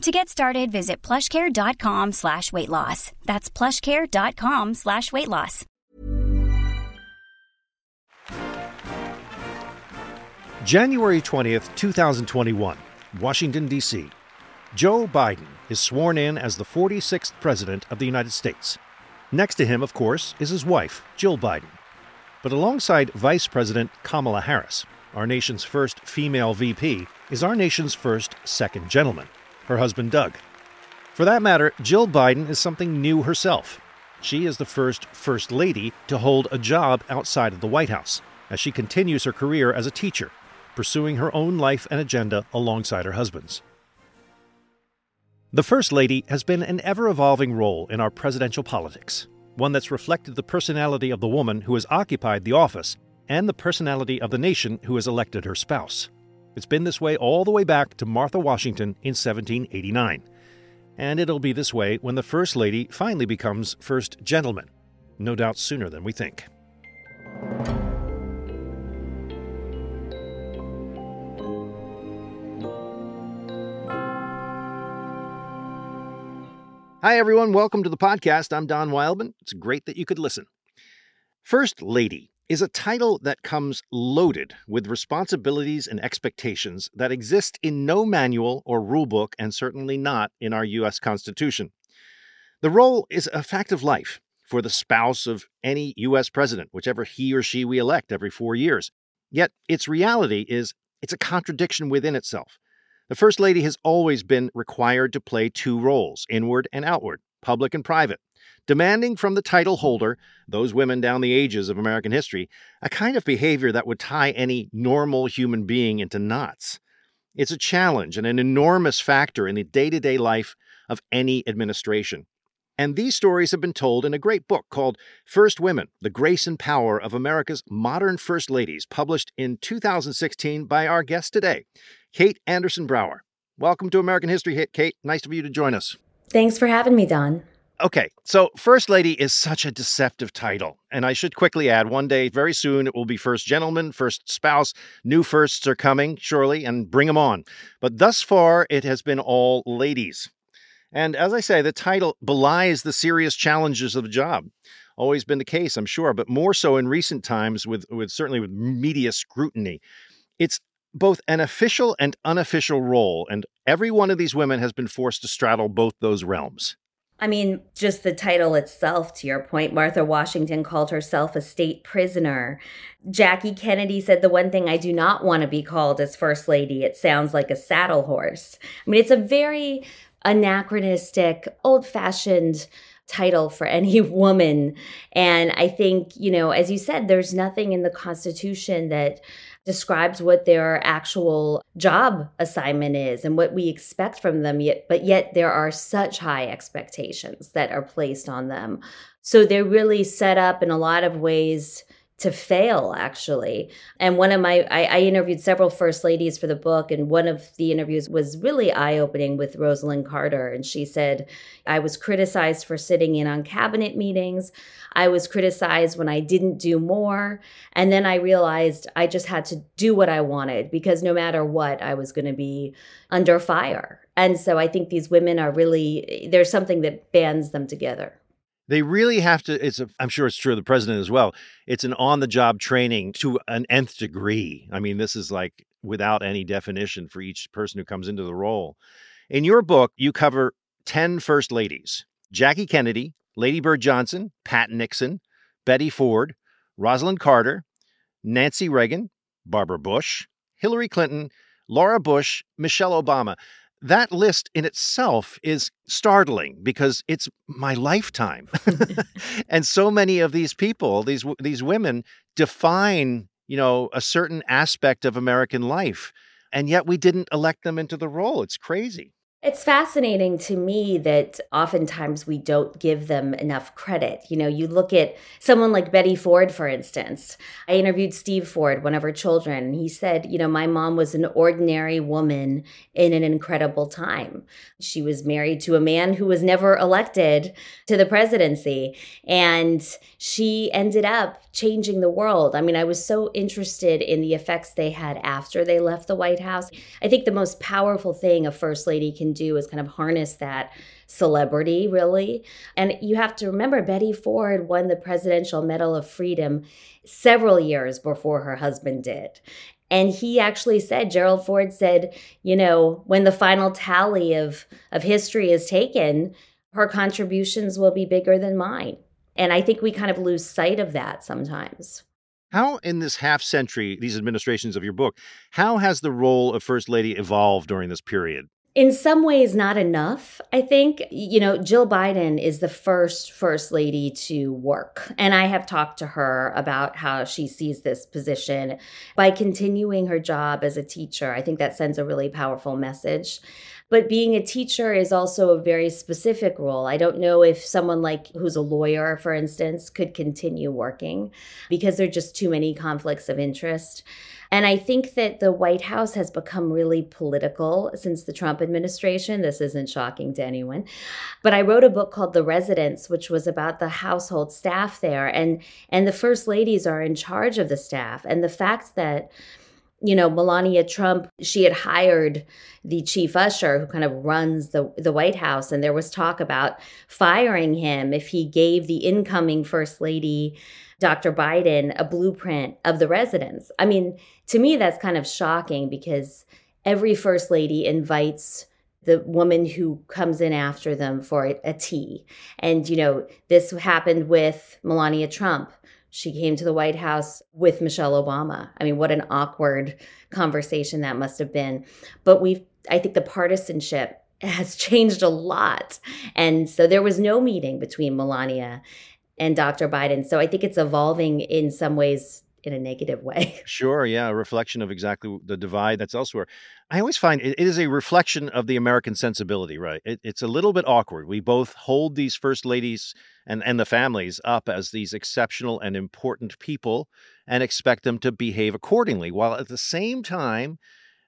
To get started, visit plushcare.com slash weight loss. That's plushcare.com slash weight loss. January 20th, 2021, Washington, D.C. Joe Biden is sworn in as the 46th President of the United States. Next to him, of course, is his wife, Jill Biden. But alongside Vice President Kamala Harris, our nation's first female VP, is our nation's first second gentleman, her husband Doug. For that matter, Jill Biden is something new herself. She is the first First Lady to hold a job outside of the White House, as she continues her career as a teacher, pursuing her own life and agenda alongside her husband's. The First Lady has been an ever evolving role in our presidential politics, one that's reflected the personality of the woman who has occupied the office and the personality of the nation who has elected her spouse. It's been this way all the way back to Martha Washington in 1789. And it'll be this way when the First Lady finally becomes First Gentleman, no doubt sooner than we think. Hi, everyone. Welcome to the podcast. I'm Don Wildman. It's great that you could listen. First Lady is a title that comes loaded with responsibilities and expectations that exist in no manual or rulebook, and certainly not in our U.S. Constitution. The role is a fact of life for the spouse of any U.S. president, whichever he or she we elect every four years. Yet its reality is it's a contradiction within itself. The First Lady has always been required to play two roles, inward and outward, public and private, demanding from the title holder, those women down the ages of American history, a kind of behavior that would tie any normal human being into knots. It's a challenge and an enormous factor in the day to day life of any administration. And these stories have been told in a great book called First Women The Grace and Power of America's Modern First Ladies, published in 2016 by our guest today, Kate Andersen Brower. Welcome to American History Hit, Kate. Nice of you to join us. Thanks for having me, Don. Okay, so First Lady is such a deceptive title. And I should quickly add one day, very soon, it will be First Gentleman, First Spouse. New firsts are coming, surely, and bring them on. But thus far, it has been all ladies. And as I say, the title belies the serious challenges of the job. Always been the case, I'm sure, but more so in recent times with, with certainly with media scrutiny. It's both an official and unofficial role, and every one of these women has been forced to straddle both those realms. I mean, just the title itself, to your point, Martha Washington called herself a state prisoner. Jackie Kennedy said the one thing I do not want to be called is First Lady. It sounds like a saddle horse. I mean, it's a very anachronistic, old fashioned title for any woman. And I think, you know, as you said, there's nothing in the Constitution that describes what their actual job assignment is and what we expect from them yet but yet there are such high expectations that are placed on them. So they're really set up in a lot of ways to fail actually. And one of my I, I, interviewed several first ladies for the book and one of the interviews was really eye-opening with Rosalynn Carter. And she said i was criticized for sitting in on cabinet meetings. I was criticized when i didn't do more. And then i realized i just had to do what i wanted because no matter what i was going to be under fire. And so i think these women are really there's something that bands them together they really have to it's a, i'm sure it's true of the president as well it's an on the job training to an nth degree i mean this is like without any definition for each person who comes into the role in your book you cover 10 first ladies jackie kennedy lady bird johnson pat nixon Betty Ford, Rosalynn Carter, Nancy Reagan, Barbara Bush, Hillary Clinton, Laura Bush, Michelle Obama. That list in itself is startling because it's my lifetime. and so many of these people, these these women define, you know, a certain aspect of American life. And yet we didn't elect them into the role. It's crazy. It's fascinating to me that oftentimes we don't give them enough credit. You know, you look at someone like Betty Ford, for instance. I interviewed Steve Ford, one of her children, and he said, You know, my mom was an ordinary woman in an incredible time. She was married to a man who was never elected to the presidency, and she ended up changing the world. I mean, I was so interested in the effects they had after they left the White House. I think the most powerful thing a first lady can do is kind of harness that celebrity, really. And you have to remember, Betty Ford won the Presidential Medal of Freedom several years before her husband did. And he actually said, Gerald Ford said, you know, when the final tally of, of history is taken, her contributions will be bigger than mine. And I think we kind of lose sight of that sometimes. How, in this half century, these administrations of your book, how has the role of First Lady evolved during this period? In some ways not enough i think you know jill biden is the first first lady to work and i have talked to her about how she sees this position by continuing her job as a teacher i think that sends a really powerful message but being a teacher is also a very specific role. I don't know if someone like who's a lawyer, for instance, could continue working because there are just too many conflicts of interest. And I think that the White House has become really political since the Trump administration. This isn't shocking to anyone. But I wrote a book called The Residence, which was about the household staff there. And, and the first ladies are in charge of the staff. And the fact that you know, Melania Trump, she had hired the chief usher who kind of runs the, the White House. And there was talk about firing him if he gave the incoming first lady, Dr. Biden, a blueprint of the residence. I mean, to me, that's kind of shocking because every first lady invites the woman who comes in after them for a tea. And, you know, this happened with Melania Trump she came to the White House with Michelle Obama. I mean, what an awkward conversation that must have been. But we've, I think the partisanship has changed a lot. And so there was no meeting between Melania and Dr. Biden. So I think it's evolving in some ways in a negative way. Sure, yeah, a reflection of exactly the divide that's elsewhere. I always find it, is a reflection of the American sensibility, right? It, it's a little bit awkward. We both hold these first ladies and, and the families up as these exceptional and important people and expect them to behave accordingly, while at the same time,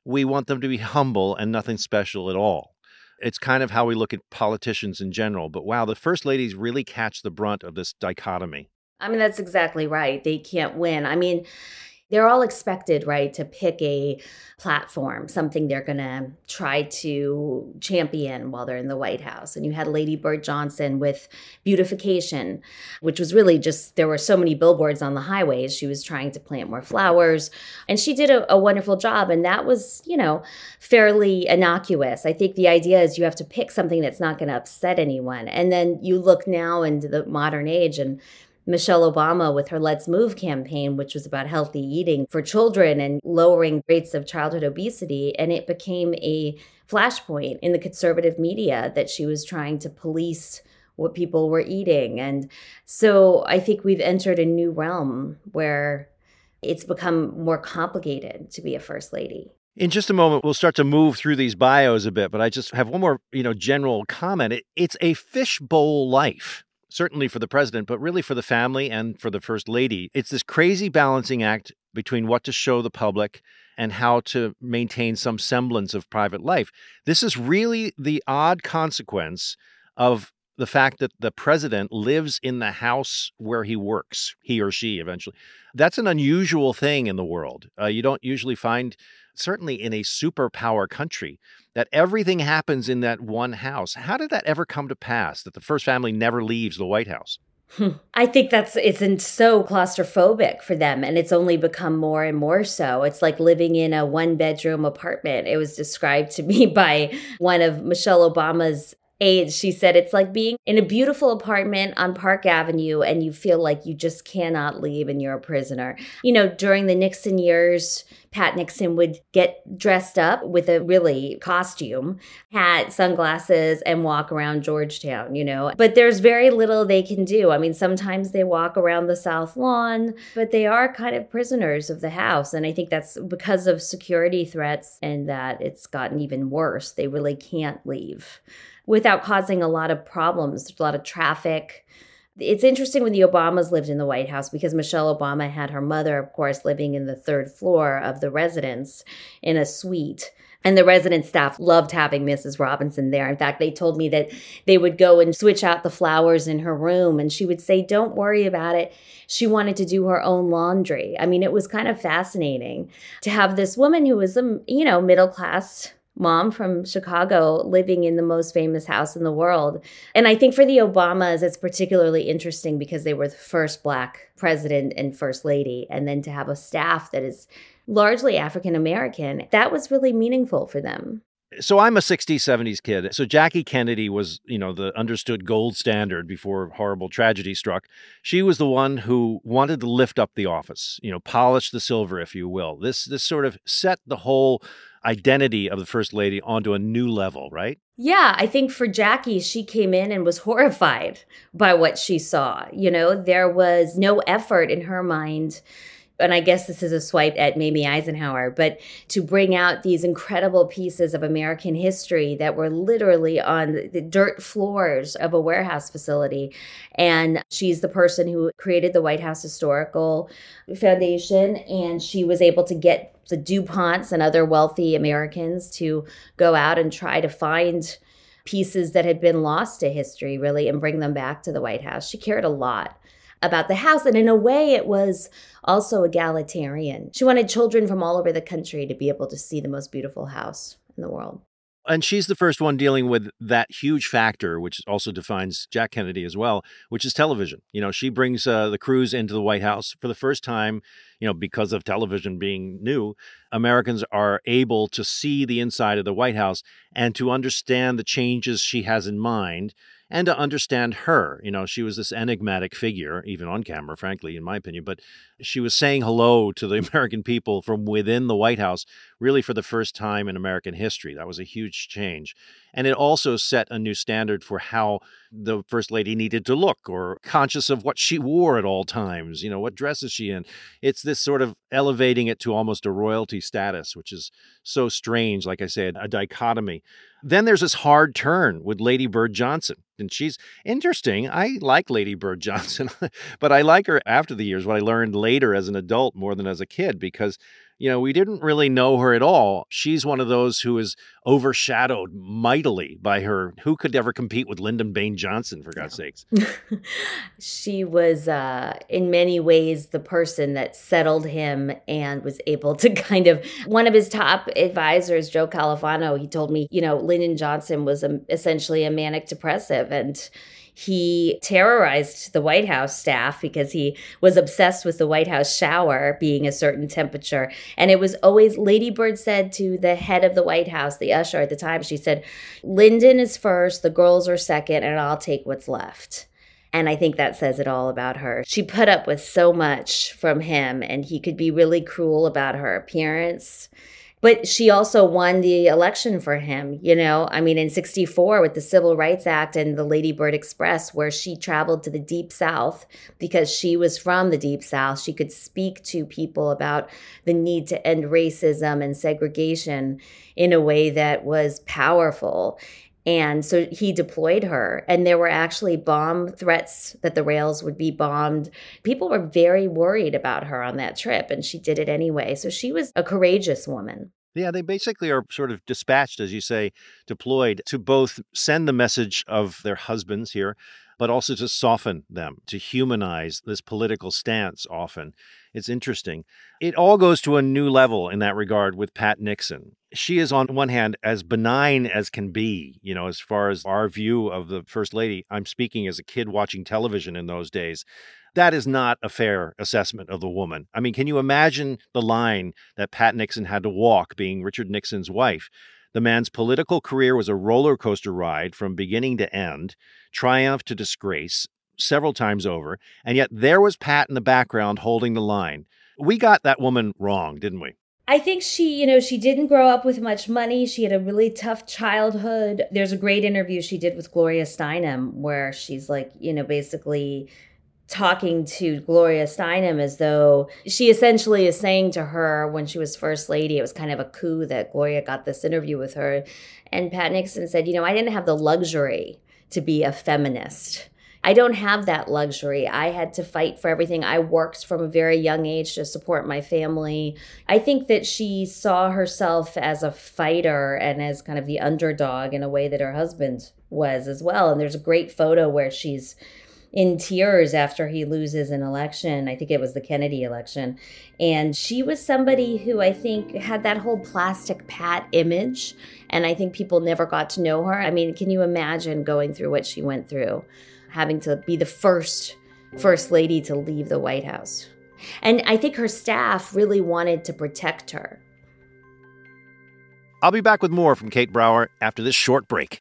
we want them to be humble and nothing special at all. It's kind of how we look at politicians in general. But wow, the first ladies really catch the brunt of this dichotomy. I mean, that's exactly right. They can't win. I mean, they're all expected, right, to pick a platform, something they're going to try to champion while they're in the White House. And you had Lady Bird Johnson with beautification, which was really just there were so many billboards on the highways. She was trying to plant more flowers, and she did a, a wonderful job. And that was, you know, fairly innocuous. I think the idea is you have to pick something that's not going to upset anyone. And then you look now into the modern age and Michelle Obama with her Let's Move campaign, which was about healthy eating for children and lowering rates of childhood obesity. And it became a flashpoint in the conservative media that she was trying to police what people were eating. And so I think we've entered a new realm where it's become more complicated to be a first lady. In just a moment, we'll start to move through these bios a bit, but I just have one more, you know, general comment. It, it's a fishbowl life certainly for the president, but really for the family and for the first lady. It's this crazy balancing act between what to show the public and how to maintain some semblance of private life. This is really the odd consequence of the fact that the president lives in the house where he works, he or she eventually. That's an unusual thing in the world. Uh, you don't usually find, certainly in a superpower country, that everything happens in that one house. How did that ever come to pass that the first family never leaves the White House? Hmm. I think that's it's so claustrophobic for them and it's only become more and more so. It's like living in a one bedroom apartment. It was described to me by one of Michelle Obama's She said it's like being in a beautiful apartment on Park Avenue and you feel like you just cannot leave and you're a prisoner. You know, during the Nixon years, Pat Nixon would get dressed up with a really costume, hat, sunglasses, and walk around Georgetown, you know. But there's very little they can do. I mean, sometimes they walk around the South Lawn, but they are kind of prisoners of the House. And I think that's because of security threats and that it's gotten even worse. They really can't leave without causing a lot of problems, a lot of traffic. It's interesting when the Obamas lived in the White House because Michelle Obama had her mother, of course, living in the third floor of the residence in a suite. And the resident staff loved having Mrs. Robinson there. In fact, they told me that they would go and switch out the flowers in her room and she would say, Don't worry about it. She wanted to do her own laundry. I mean, it was kind of fascinating to have this woman who was a, you know, middle class mom from Chicago living in the most famous house in the world. And I think for the Obamas, it's particularly interesting because they were the first black president and first lady. And then to have a staff that is largely African American, that was really meaningful for them. So I'm a 60s, 70s kid. So Jackie Kennedy was, you know, the understood gold standard before horrible tragedy struck. She was the one who wanted to lift up the office, you know, polish the silver, if you will. This this sort of set the whole identity of the first lady onto a new level, right? Yeah, I think for Jackie, she came in and was horrified by what she saw. You know, there was no effort in her mind and I guess this is a swipe at Mamie Eisenhower, but to bring out these incredible pieces of American history that were literally on the dirt floors of a warehouse facility. And she's the person who created the White House Historical Foundation, and she was able to get the DuPonts and other wealthy Americans to go out and try to find pieces that had been lost to history, really, and bring them back to the White House. She cared a lot about the house. And in a way, it was also egalitarian. She wanted children from all over the country to be able to see the most beautiful house in the world. And she's the first one dealing with that huge factor, which also defines Jack Kennedy as well, which is television. You know, she brings uh, the crews into the White House for the first time, you know, because of television being new. Americans are able to see the inside of the White House and to understand the changes she has in mind and to understand her. You know, she was this enigmatic figure, even on camera, frankly, in my opinion, but she was saying hello to the American people from within the White House, really for the first time in American history. That was a huge change. And it also set a new standard for how the First Lady needed to look or conscious of what she wore at all times. You know, what dress is she in? It's this sort of elevating it to almost a royalty status, which is so strange, like I said, a dichotomy. Then there's this hard turn with Lady Bird Johnson. And she's interesting. I like Lady Bird Johnson, but I like her after the years, what I learned later as an adult more than as a kid, because you know, we didn't really know her at all. She's one of those who is overshadowed mightily by her. Who could ever compete with Lyndon Baines Johnson, for God's sakes? she was, uh, in many ways, the person that settled him and was able to kind of. One of his top advisors, Joe Califano, he told me, you know, Lyndon Johnson was a, essentially a manic depressive. And he terrorized the White House staff because he was obsessed with the White House shower being a certain temperature. And it was always, Lady Bird said to the head of the White House, the usher at the time, she said, Lyndon is first, the girls are second, and I'll take what's left. And I think that says it all about her. She put up with so much from him, and he could be really cruel about her appearance but she also won the election for him, you know. I mean, in 64 with the Civil Rights Act and the Lady Bird Express, where she traveled to the Deep South because she was from the Deep South. She could speak to people about the need to end racism and segregation in a way that was powerful. And so he deployed her, and there were actually bomb threats that the rails would be bombed. People were very worried about her on that trip, and she did it anyway. So she was a courageous woman. Yeah, they basically are sort of dispatched, as you say, deployed to both send the message of their husbands here, but also to soften them, to humanize this political stance often. It's interesting. It all goes to a new level in that regard with Pat Nixon. She is, on one hand, as benign as can be, you know, as far as our view of the First Lady. I'm speaking as a kid watching television in those days. That is not a fair assessment of the woman. I mean, can you imagine the line that Pat Nixon had to walk being Richard Nixon's wife? The man's political career was a roller coaster ride from beginning to end, triumph to disgrace, several times over, and yet there was Pat in the background holding the line. We got that woman wrong, didn't we? I think she, you know, she didn't grow up with much money. She had a really tough childhood. There's a great interview she did with Gloria Steinem where she's like, you know, basically talking to Gloria Steinem as though she essentially is saying to her when she was first lady, it was kind of a coup that Gloria got this interview with her. And Pat Nixon said, you know, I didn't have the luxury to be a feminist. I don't have that luxury. I had to fight for everything. I worked from a very young age to support my family. I think that she saw herself as a fighter and as kind of the underdog in a way that her husband was as well. And there's a great photo where she's in tears after he loses an election. I think it was the Kennedy election. And she was somebody who I think had that whole plastic pat image. And I think people never got to know her. I mean, can you imagine going through what she went through? having to be the first first lady to leave the White House. And I think her staff really wanted to protect her. I'll be back with more from Kate Brower after this short break.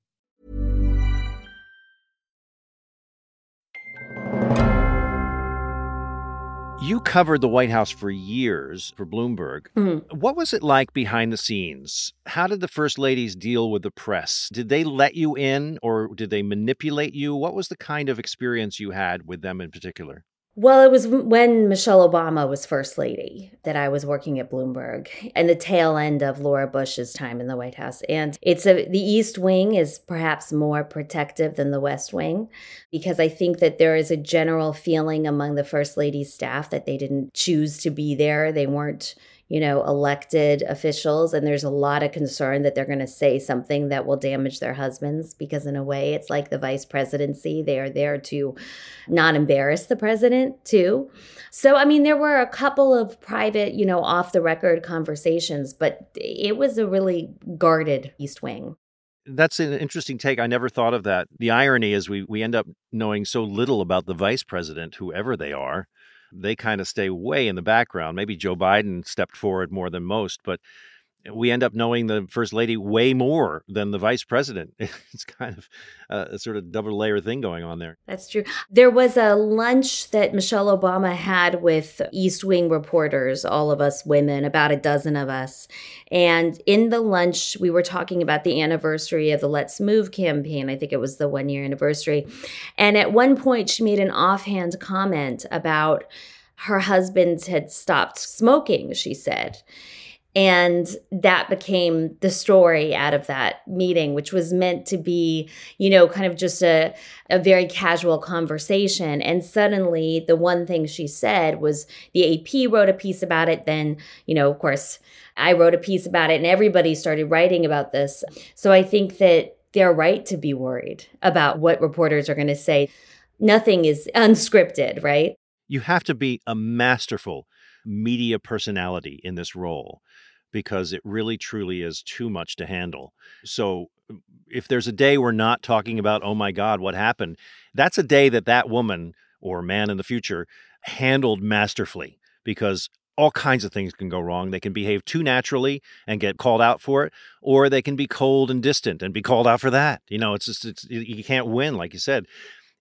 You covered the White House for years for Bloomberg. Mhm. What was it like behind the scenes? How did the first ladies deal with the press? Did they let you in or did they manipulate you? What was the kind of experience you had with them in particular? Well, it was when Michelle Obama was first lady that I was working at Bloomberg and the tail end of Laura Bush's time in the White House. And it's a the East Wing is perhaps more protective than the West Wing because I think that there is a general feeling among the first lady's staff that they didn't choose to be there. They weren't you know, elected officials, and there's a lot of concern that they're going to say something that will damage their husbands because, in a way, it's like the vice presidency. They are there to not embarrass the president, too. So, I mean, there were a couple of private, you know, off the record conversations, but it was a really guarded East Wing. That's an interesting take. I never thought of that. The irony is we we end up knowing so little about the vice president, whoever they are. They kind of stay way in the background. Maybe Joe Biden stepped forward more than most, but we end up knowing the first lady way more than the vice president. It's kind of a, a sort of double layer thing going on there. That's true. There was a lunch that Michelle Obama had with East Wing reporters, all of us women, about a dozen of us. And in the lunch, we were talking about the anniversary of the Let's Move campaign. I think it was the one year anniversary. And at one point, she made an offhand comment about her husband had stopped smoking, she said. And that became the story out of that meeting, which was meant to be, you know, kind of just a, a very casual conversation. And suddenly, the one thing she said was the AP wrote a piece about it. Then, you know, of course, I wrote a piece about it, and everybody started writing about this. So I think that they're right to be worried about what reporters are going to say. Nothing is unscripted, right? You have to be a masterful media personality in this role because it really truly is too much to handle. So if there's a day we're not talking about, oh my God, what happened? That's a day that that woman or man in the future handled masterfully because all kinds of things can go wrong. They can behave too naturally and get called out for it, or they can be cold and distant and be called out for that. You know, it's just it's you can't win, like you said.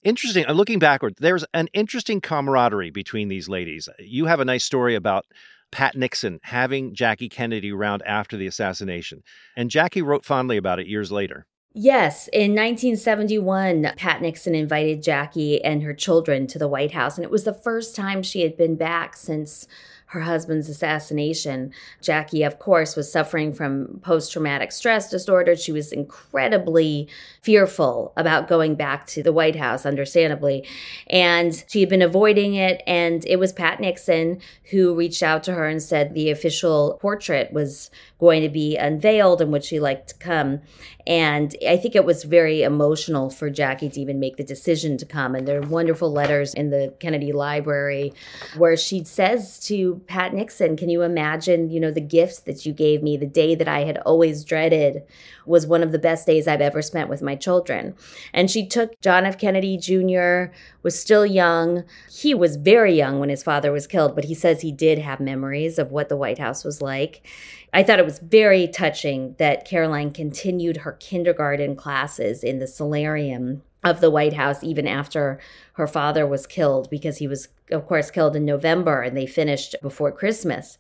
Interesting. Uh, looking backward, there's an interesting camaraderie between these ladies. You have a nice story about Pat Nixon having Jackie Kennedy around after the assassination, and Jackie wrote fondly about it years later. Yes, in 1971, Pat Nixon invited Jackie and her children to the White House, and it was the first time she had been back since her husband's assassination. Jackie, of course, was suffering from post traumatic stress disorder. She was incredibly fearful about going back to the White House, understandably. And she had been avoiding it. And it was Pat Nixon who reached out to her and said the official portrait was going to be unveiled and would she like to come. And I think it was very emotional for Jackie to even make the decision to come. And there are wonderful letters in the Kennedy Library where she says to Pat Nixon, Can you imagine, you know, the gifts that you gave me the day that I had always dreaded was one of the best days I've ever spent with my children. And she took John F. Kennedy Jr., was still young. He was very young when his father was killed, but he says he did have memories of what the White House was like. I thought it was very touching that Caroline continued her kindergarten classes in the solarium of the White House even after her father was killed because he was of course killed in November and they finished before Christmas.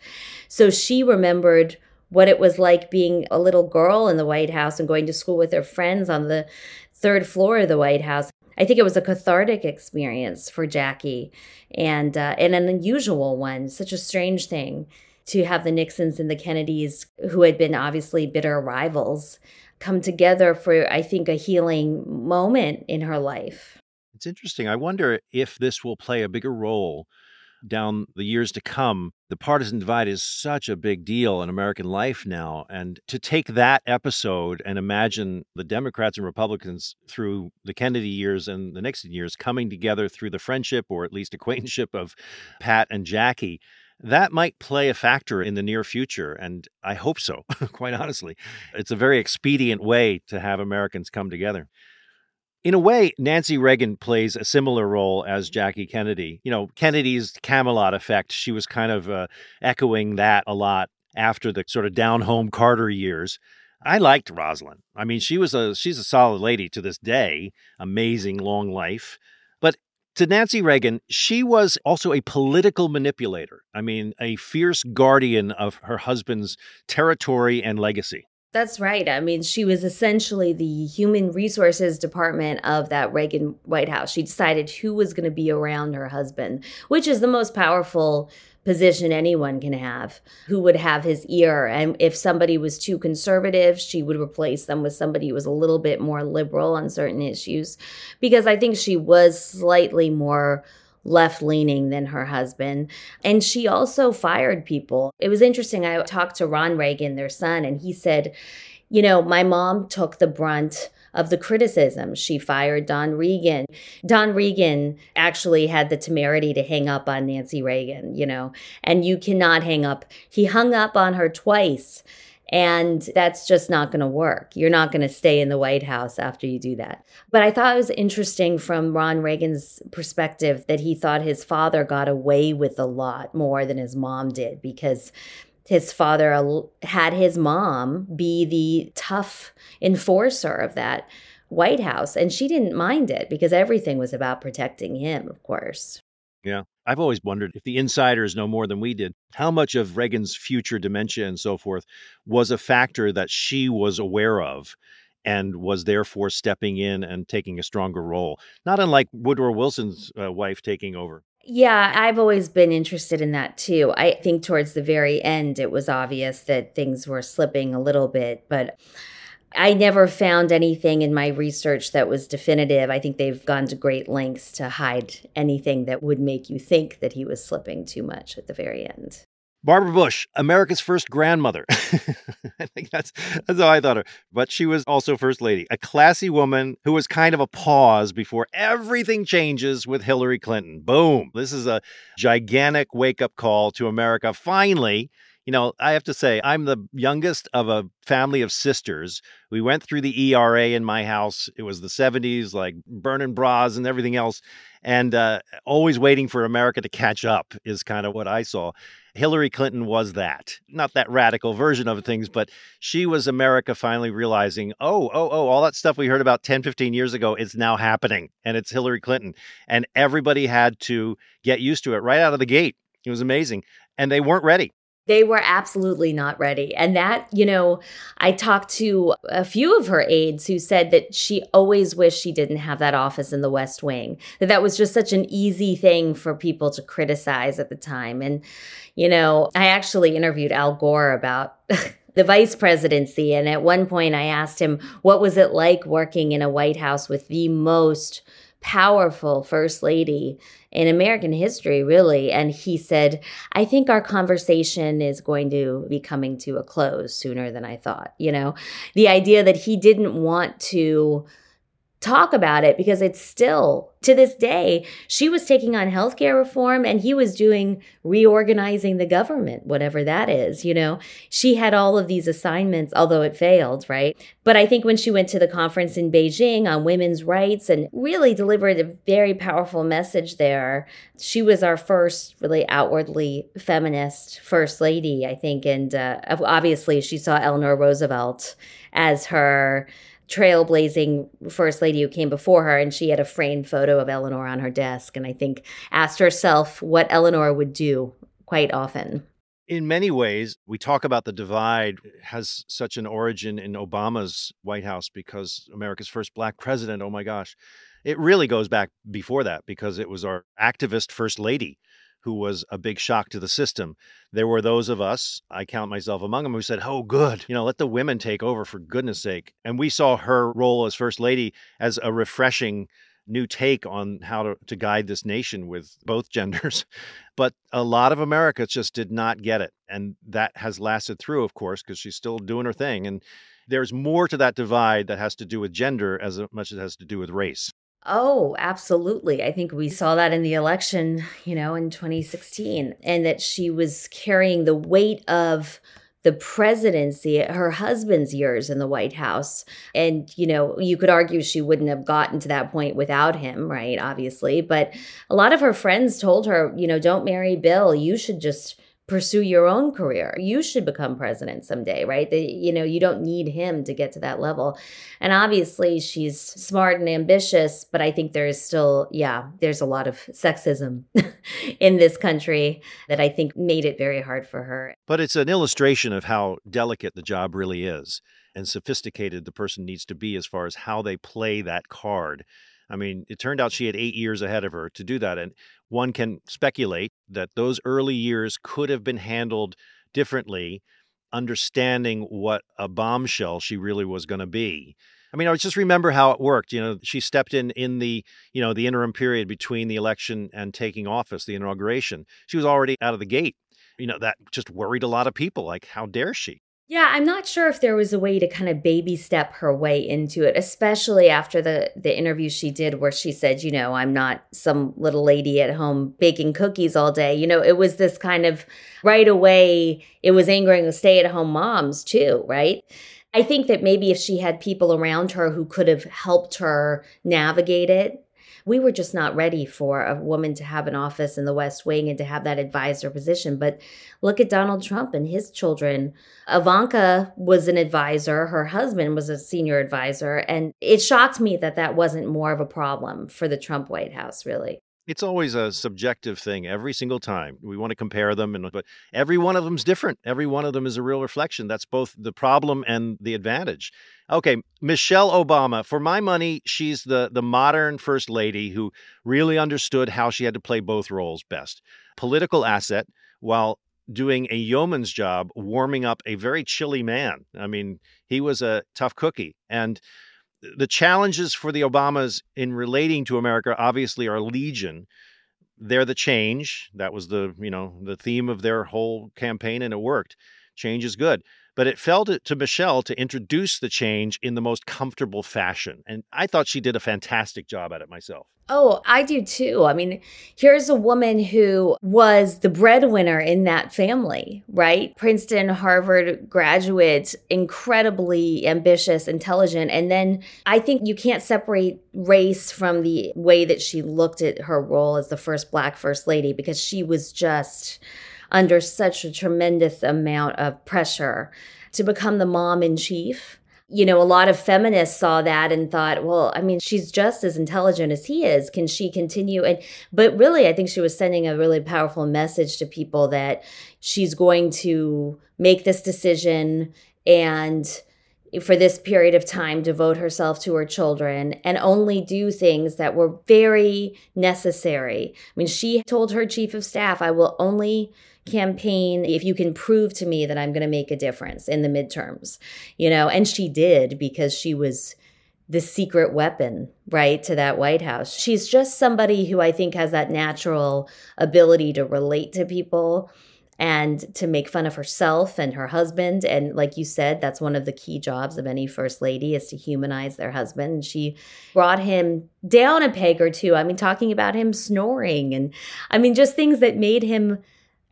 So she remembered what it was like being a little girl in the White House and going to school with her friends on the third floor of the White House. I think it was a cathartic experience for Jackie and uh, and an unusual one, such a strange thing to have the Nixons and the Kennedys, who had been obviously bitter rivals, come together for, I think, a healing moment in her life. It's interesting. I wonder if this will play a bigger role down the years to come. The partisan divide is such a big deal in American life now. And to take that episode and imagine the Democrats and Republicans through the Kennedy years and the Nixon years coming together through the friendship or at least acquaintanceship of Pat and Jackie that might play a factor in the near future. And I hope so, quite honestly. It's a very expedient way to have Americans come together. In a way, Nancy Reagan plays a similar role as Jackie Kennedy. You know, Kennedy's Camelot effect, she was kind of uh, echoing that a lot after the sort of down home Carter years. I liked Rosalynn. I mean, she was a she's a solid lady to this day. Amazing long life to Nancy Reagan, she was also a political manipulator. I mean, a fierce guardian of her husband's territory and legacy. That's right. I mean, she was essentially the human resources department of that Reagan White House. She decided who was going to be around her husband, which is the most powerful position anyone can have who would have his ear. And if somebody was too conservative, she would replace them with somebody who was a little bit more liberal on certain issues. Because I think she was slightly more left leaning than her husband. And she also fired people. It was interesting. I talked to Ron Reagan, their son, and he said, you know, my mom took the brunt of the criticism. She fired Don Regan. Don Regan actually had the temerity to hang up on Nancy Reagan, you know, and you cannot hang up. He hung up on her twice. And that's just not going to work. You're not going to stay in the White House after you do that. But I thought it was interesting from Ron Reagan's perspective that he thought his father got away with a lot more than his mom did because his father had his mom be the tough enforcer of that White House. And she didn't mind it because everything was about protecting him, of course. Yeah. I've always wondered if the insiders know more than we did, how much of Reagan's future dementia and so forth was a factor that she was aware of and was therefore stepping in and taking a stronger role. Not unlike Woodrow Wilson's uh, wife taking over. Yeah, I've always been interested in that too. I think towards the very end, it was obvious that things were slipping a little bit, but I never found anything in my research that was definitive. I think they've gone to great lengths to hide anything that would make you think that he was slipping too much at the very end. Barbara Bush, America's first grandmother. I think that's that's how I thought her. But she was also first lady, a classy woman who was kind of a pause before everything changes with Hillary Clinton. Boom. This is a gigantic wake-up call to America. Finally, you know, I have to say, I'm the youngest of a family of sisters. We went through the ERA in my house. It was the 70s, like burning bras and everything else. And uh, always waiting for America to catch up is kind of what I saw. Hillary Clinton was that. Not that radical version of things, but she was America finally realizing, oh, oh, oh, all that stuff we heard about 10, 15 years ago is now happening. And it's Hillary Clinton. And everybody had to get used to it right out of the gate. It was amazing. And they weren't ready. They were absolutely not ready. And that, you know, I talked to a few of her aides who said that she always wished she didn't have that office in the West Wing, that that was just such an easy thing for people to criticize at the time. And, you know, I actually interviewed Al Gore about. the vice presidency. And at one point, I asked him, What was it like working in a White House with the most powerful first lady in American history, really. And he said, I think our conversation is going to be coming to a close sooner than I thought. You know, the idea that he didn't want to talk about it because it's still to this day she was taking on healthcare reform and he was doing reorganizing the government whatever that is you know? She had all of these assignments although it failed right? But i think when she went to the conference in beijing on women's rights and really delivered a very powerful message there she was our first really outwardly feminist first lady i think. And uh, obviously she saw eleanor roosevelt as her trailblazing first lady who came before her and she had a framed photo of Eleanor on her desk and I think asked herself what Eleanor would do quite often. In many ways, we talk about the divide has such an origin in Obama's White House because America's first black president, oh my gosh. It really goes back before that because it was our activist first lady who was a big shock to the system. There were those of us, I count myself among them, who said, Oh, good, you know, let the women take over for goodness sake. And we saw her role as First Lady as a refreshing new take on how to, to guide this nation with both genders. But a lot of America just did not get it. And that has lasted through, of course, because she's still doing her thing. And there's more to that divide that has to do with gender as much as it has to do with race. Oh, absolutely. I think we mm. saw that in the election, you know, in 2016, and that she was carrying the weight of the presidency, her husband's years in the White House. And, you know, you could argue she wouldn't have gotten to that point without him, right? Obviously. But a lot of her friends told her, you know, don't marry Bill. You should just pursue your own career. You should become president someday, right? The, you know, you don't need him to get to that level. And obviously, she's smart and ambitious, but I think there is still, yeah, there's a lot of sexism in this country that I think made it very hard for her. But it's an illustration of how delicate the job really is and sophisticated the person needs to be as far as how they play that card. I mean, it turned out she had eight years ahead of her to do that. And one can speculate that those early years could have been handled differently, understanding what a bombshell she really was going to be. I mean, I just remember how it worked. You know, she stepped in in the you know the interim period between the election and taking office, the inauguration. She was already out of the gate. You know, that just worried a lot of people. Like, how dare she? Yeah, I'm not sure if there was a way to kind of baby step her way into it, especially after the the interview she did where she said, you know, I'm not some little lady at home baking cookies all day. You know, it was this kind of right away it was angering the stay-at-home moms too, right? I think that maybe if she had people around her who could have helped her navigate it, we were just not ready for a woman to have an office in the West Wing and to have that advisor position. But look at Donald Trump and his children. Ivanka was an advisor, her husband was a senior advisor. And it shocked me that that wasn't more of a problem for the Trump White House, really. It's always a subjective thing every single time. We want to compare them and but every one of them's different. Every one of them is a real reflection. That's both the problem and the advantage. Okay, Michelle Obama, for my money, she's the the modern first lady who really understood how she had to play both roles best. Political asset while doing a yeoman's job warming up a very chilly man. I mean, he was a tough cookie and the challenges for the Obamas in relating to America obviously are legion. They're the change. That was the, you know, the theme of their whole campaign and it worked. Change is good. But it fell to, to Michelle to introduce the change in the most comfortable fashion. And I thought she did a fantastic job at it myself. Oh, I do too. I mean, here's a woman who was the breadwinner in that family, right? Princeton, Harvard graduate, incredibly ambitious, intelligent. And then I think you can't separate race from the way that she looked at her role as the first Black First Lady because she was just under such a tremendous amount of pressure to become the mom in chief you know, a lot of feminists saw that and thought, well, I mean, she's just as intelligent as he is. Can she continue? And but really, I think she was sending a really powerful message to people that she's going to make this decision and for this period of time devote herself to her children and only do things that were very necessary. I mean, she told her chief of staff, I will only campaign if you can prove to me that I'm going to make a difference in the midterms, you know, and she did because she was the secret weapon, right, to that White House. She's just somebody who I think has that natural ability to relate to people and to make fun of herself and her husband. And like you said, that's one of the key jobs of any first lady is to humanize their husband. And she brought him down a peg or two. I mean, talking about him snoring and I mean, just things that made him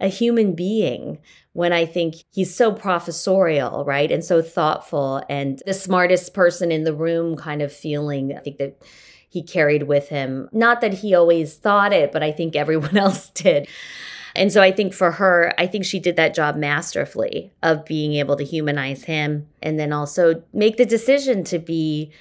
a human being when I think he's so professorial, right? And so thoughtful and the smartest person in the room kind of feeling. I think that he carried with him. Not that he always thought it, but I think everyone else did. And so I think for her, I think she did that job masterfully of being able to humanize him and then also make the decision to be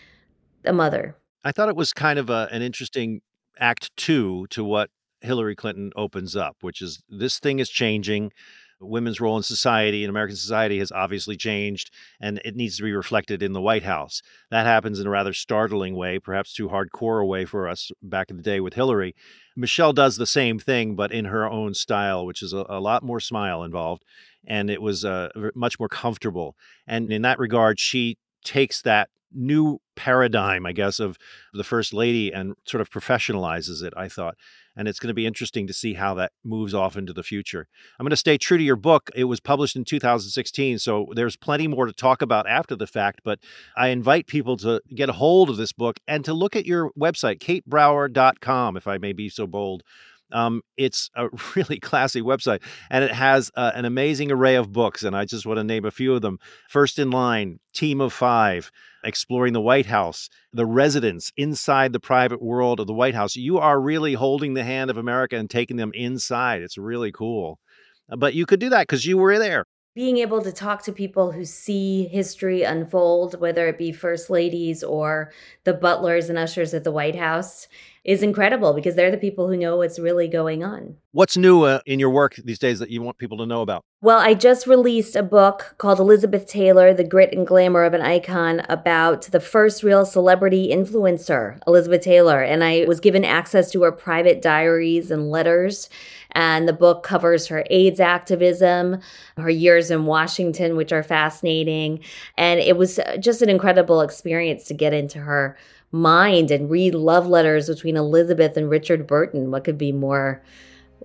a mother. I thought it was kind of a, an interesting act two to what Hillary Clinton opens up, which is this thing is changing. Women's role in society, in American society, has obviously changed, and it needs to be reflected in the White House. That happens in a rather startling way, perhaps too hardcore a way for us back in the day with Hillary. Michelle does the same thing, but in her own style, which is a, a lot more smile involved, and it was uh, much more comfortable. And in that regard, she takes that new paradigm, I guess, of the first lady and sort of professionalizes it, I thought and it's going to be interesting to see how that moves off into the future. I'm going to stay true to your book. It was published in 2016, so there's plenty more to talk about after the fact, but I invite people to get a hold of this book and to look at your website, katebrower.com, if I may be so bold. Um, it's a really classy website and it has uh, an amazing array of books. And I just want to name a few of them First in Line, Team of Five, Exploring the White House, The Residence, Inside the Private World of the White House. You are really holding the hand of America and taking them inside. It's really cool. But you could do that because you were there being able to talk to people who see history unfold, whether it be first ladies or the butlers and ushers at the White House, is incredible because they're the people who know what's really going on. What's new uh, in your work these days that you want people to know about? Well, I just released a book called Elizabeth Taylor The Grit and Glamour of an Icon about the first real celebrity influencer, Elizabeth Taylor. And I was given access to her private diaries and letters. And the book covers her AIDS activism, her years in Washington, which are fascinating. And it was uh, just an incredible experience to get into her mind and read love letters between Elizabeth and Richard Burton. What could be more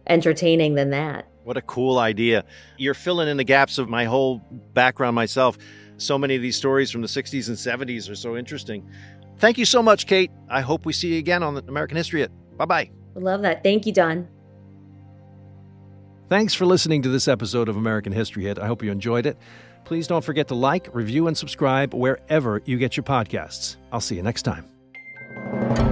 entertaining than that? What a cool idea. You're filling in the gaps of my whole background myself. So many of these stories from the 60s and 70s are so interesting. Thank you so much, Kate. I hope we see you again on American History Hit. Bye bye. Love that. Thank you, Don. Thanks for listening to this episode of American History Hit. I hope you enjoyed it. Please don't forget to like, review, and subscribe wherever you get your podcasts. I'll see you next time.